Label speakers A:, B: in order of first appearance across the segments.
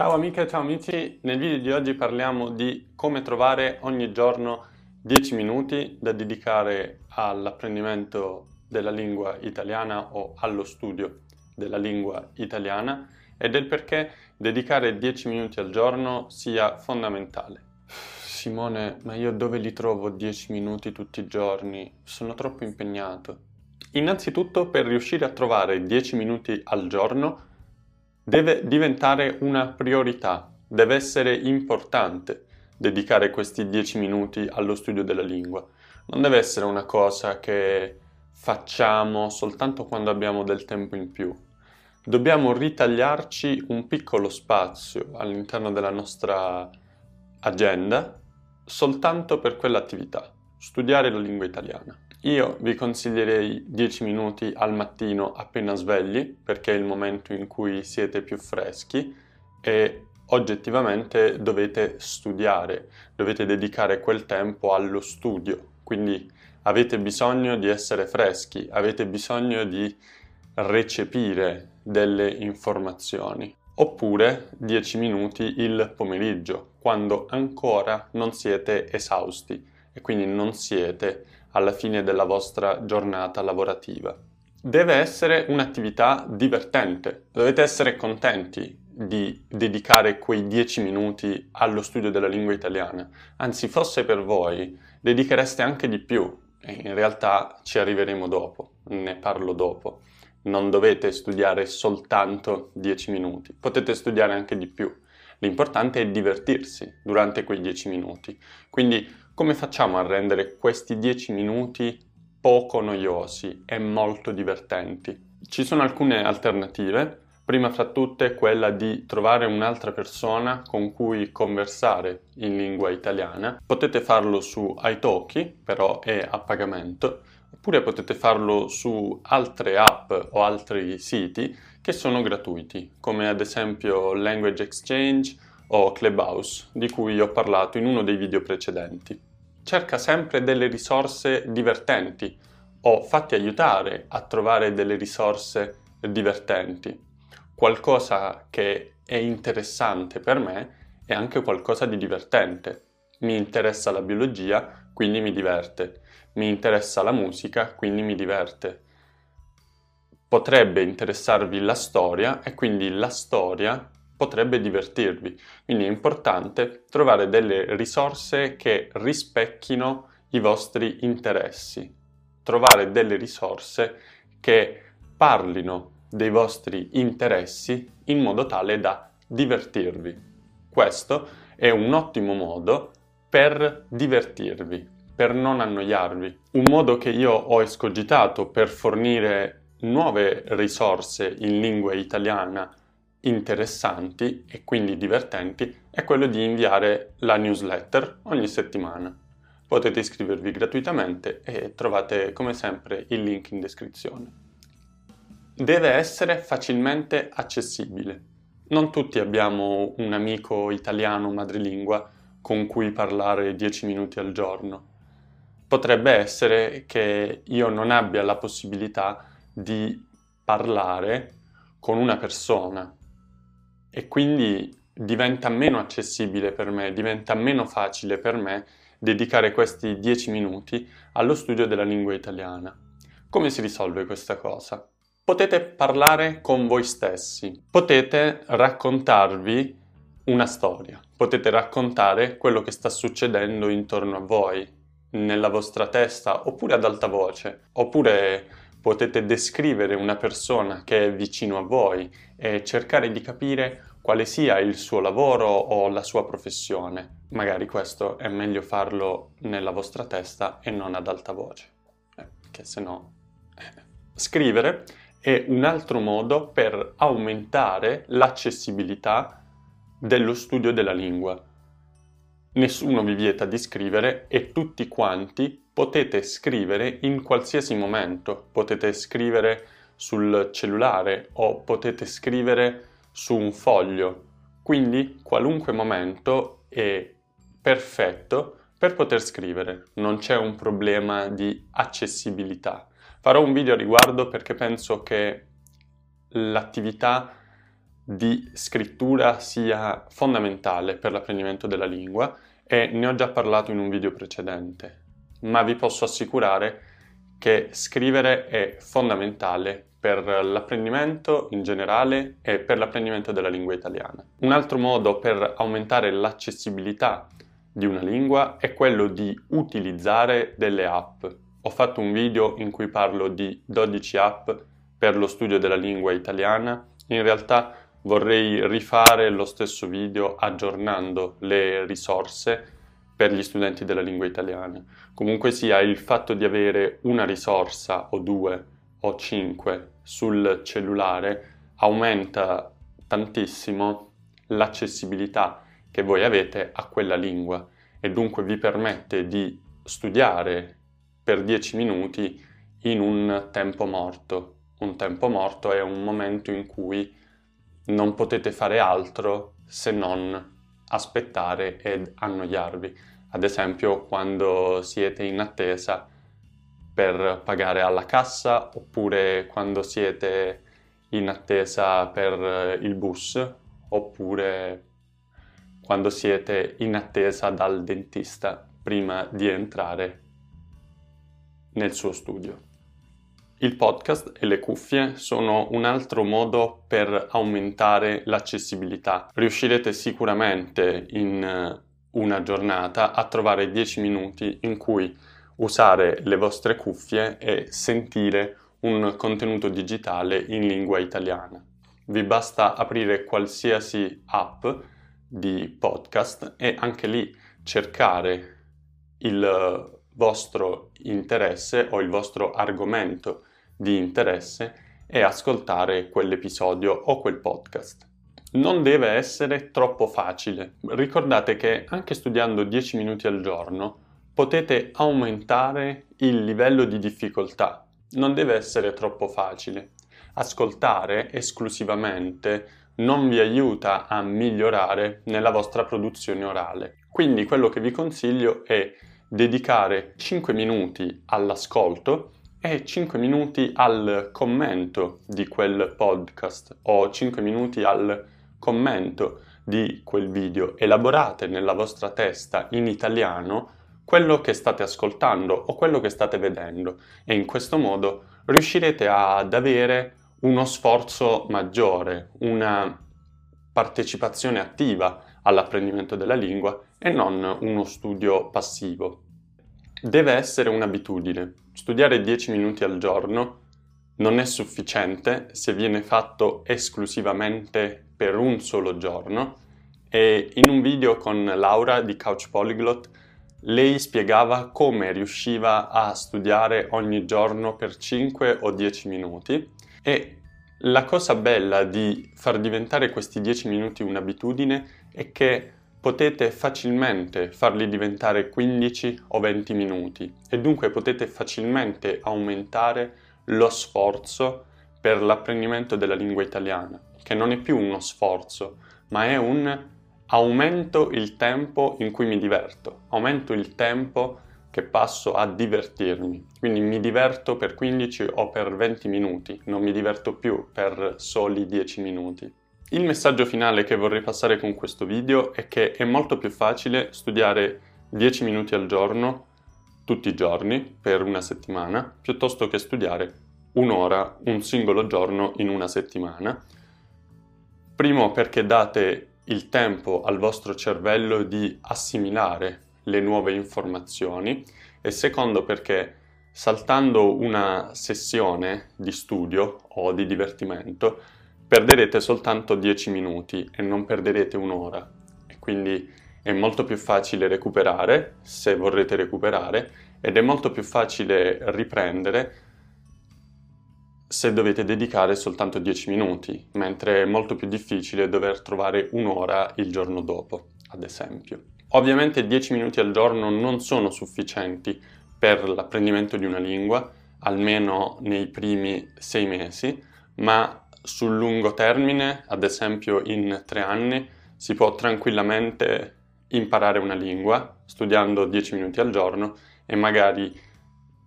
A: Ciao amiche, ciao amici, nel video di oggi parliamo di come trovare ogni giorno 10 minuti da dedicare all'apprendimento della lingua italiana o allo studio della lingua italiana e del perché dedicare 10 minuti al giorno sia fondamentale. Simone, ma io dove li trovo 10 minuti tutti i giorni? Sono troppo impegnato. Innanzitutto per riuscire a trovare 10 minuti al giorno deve diventare una priorità, deve essere importante dedicare questi dieci minuti allo studio della lingua. Non deve essere una cosa che facciamo soltanto quando abbiamo del tempo in più. Dobbiamo ritagliarci un piccolo spazio all'interno della nostra agenda soltanto per quell'attività, studiare la lingua italiana. Io vi consiglierei 10 minuti al mattino appena svegli, perché è il momento in cui siete più freschi e oggettivamente dovete studiare, dovete dedicare quel tempo allo studio, quindi avete bisogno di essere freschi, avete bisogno di recepire delle informazioni. Oppure 10 minuti il pomeriggio, quando ancora non siete esausti e quindi non siete alla fine della vostra giornata lavorativa. Deve essere un'attività divertente, dovete essere contenti di dedicare quei 10 minuti allo studio della lingua italiana, anzi fosse per voi, dedichereste anche di più e in realtà ci arriveremo dopo, ne parlo dopo. Non dovete studiare soltanto 10 minuti, potete studiare anche di più. L'importante è divertirsi durante quei 10 minuti. Quindi come facciamo a rendere questi 10 minuti poco noiosi e molto divertenti? Ci sono alcune alternative. Prima fra tutte quella di trovare un'altra persona con cui conversare in lingua italiana. Potete farlo su italki, però è a pagamento, oppure potete farlo su altre app o altri siti che sono gratuiti, come ad esempio Language Exchange o Clubhouse, di cui ho parlato in uno dei video precedenti cerca sempre delle risorse divertenti o fatti aiutare a trovare delle risorse divertenti. Qualcosa che è interessante per me è anche qualcosa di divertente. Mi interessa la biologia, quindi mi diverte. Mi interessa la musica, quindi mi diverte. Potrebbe interessarvi la storia e quindi la storia potrebbe divertirvi. Quindi è importante trovare delle risorse che rispecchino i vostri interessi, trovare delle risorse che parlino dei vostri interessi in modo tale da divertirvi. Questo è un ottimo modo per divertirvi, per non annoiarvi. Un modo che io ho escogitato per fornire nuove risorse in lingua italiana interessanti e quindi divertenti è quello di inviare la newsletter ogni settimana. Potete iscrivervi gratuitamente e trovate come sempre il link in descrizione. Deve essere facilmente accessibile. Non tutti abbiamo un amico italiano madrelingua con cui parlare 10 minuti al giorno. Potrebbe essere che io non abbia la possibilità di parlare con una persona e quindi diventa meno accessibile per me, diventa meno facile per me dedicare questi dieci minuti allo studio della lingua italiana. Come si risolve questa cosa? Potete parlare con voi stessi, potete raccontarvi una storia, potete raccontare quello che sta succedendo intorno a voi, nella vostra testa, oppure ad alta voce, oppure potete descrivere una persona che è vicino a voi e cercare di capire quale sia il suo lavoro o la sua professione. Magari questo è meglio farlo nella vostra testa e non ad alta voce, eh, che se no... Eh. Scrivere è un altro modo per aumentare l'accessibilità dello studio della lingua. Nessuno vi vieta di scrivere e tutti quanti potete scrivere in qualsiasi momento. Potete scrivere sul cellulare o potete scrivere su un foglio. Quindi qualunque momento è perfetto per poter scrivere. Non c'è un problema di accessibilità. Farò un video a riguardo perché penso che l'attività di scrittura sia fondamentale per l'apprendimento della lingua e ne ho già parlato in un video precedente, ma vi posso assicurare che scrivere è fondamentale per l'apprendimento in generale e per l'apprendimento della lingua italiana. Un altro modo per aumentare l'accessibilità di una lingua è quello di utilizzare delle app. Ho fatto un video in cui parlo di 12 app per lo studio della lingua italiana. In realtà vorrei rifare lo stesso video aggiornando le risorse per gli studenti della lingua italiana. Comunque sia, il fatto di avere una risorsa o due o cinque sul cellulare aumenta tantissimo l'accessibilità che voi avete a quella lingua e dunque vi permette di studiare per 10 minuti in un tempo morto. Un tempo morto è un momento in cui non potete fare altro se non aspettare ed annoiarvi. Ad esempio quando siete in attesa per pagare alla cassa oppure quando siete in attesa per il bus oppure quando siete in attesa dal dentista prima di entrare nel suo studio. Il podcast e le cuffie sono un altro modo per aumentare l'accessibilità. Riuscirete sicuramente in eh, una giornata a trovare 10 minuti in cui usare le vostre cuffie e sentire un contenuto digitale in lingua italiana. Vi basta aprire qualsiasi app di podcast e anche lì cercare il vostro interesse o il vostro argomento di interesse e ascoltare quell'episodio o quel podcast. Non deve essere troppo facile. Ricordate che anche studiando 10 minuti al giorno potete aumentare il livello di difficoltà. Non deve essere troppo facile. Ascoltare esclusivamente non vi aiuta a migliorare nella vostra produzione orale. Quindi quello che vi consiglio è dedicare 5 minuti all'ascolto e 5 minuti al commento di quel podcast o 5 minuti al commento di quel video. Elaborate nella vostra testa in italiano quello che state ascoltando o quello che state vedendo e in questo modo riuscirete ad avere uno sforzo maggiore, una partecipazione attiva all'apprendimento della lingua e non uno studio passivo. Deve essere un'abitudine. Studiare 10 minuti al giorno non è sufficiente se viene fatto esclusivamente per un solo giorno e in un video con Laura di Couch Polyglot lei spiegava come riusciva a studiare ogni giorno per 5 o 10 minuti e la cosa bella di far diventare questi 10 minuti un'abitudine è che potete facilmente farli diventare 15 o 20 minuti e dunque potete facilmente aumentare lo sforzo per l'apprendimento della lingua italiana, che non è più uno sforzo, ma è un aumento il tempo in cui mi diverto, aumento il tempo che passo a divertirmi. Quindi mi diverto per 15 o per 20 minuti, non mi diverto più per soli 10 minuti. Il messaggio finale che vorrei passare con questo video è che è molto più facile studiare 10 minuti al giorno tutti i giorni per una settimana piuttosto che studiare un'ora un singolo giorno in una settimana. Primo perché date il tempo al vostro cervello di assimilare le nuove informazioni e secondo perché saltando una sessione di studio o di divertimento perderete soltanto 10 minuti e non perderete un'ora e quindi è molto più facile recuperare se vorrete recuperare ed è molto più facile riprendere se dovete dedicare soltanto 10 minuti, mentre è molto più difficile dover trovare un'ora il giorno dopo, ad esempio. Ovviamente 10 minuti al giorno non sono sufficienti per l'apprendimento di una lingua, almeno nei primi 6 mesi, ma sul lungo termine, ad esempio in 3 anni, si può tranquillamente imparare una lingua studiando 10 minuti al giorno e magari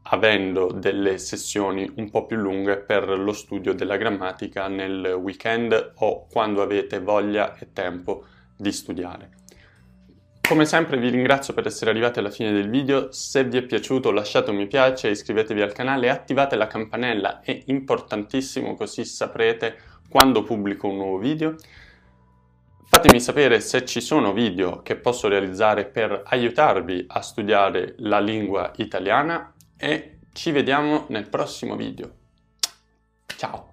A: avendo delle sessioni un po' più lunghe per lo studio della grammatica nel weekend o quando avete voglia e tempo di studiare. Come sempre vi ringrazio per essere arrivati alla fine del video, se vi è piaciuto lasciate un mi piace, iscrivetevi al canale attivate la campanella, è importantissimo così saprete quando pubblico un nuovo video. Fatemi sapere se ci sono video che posso realizzare per aiutarvi a studiare la lingua italiana e ci vediamo nel prossimo video. Ciao!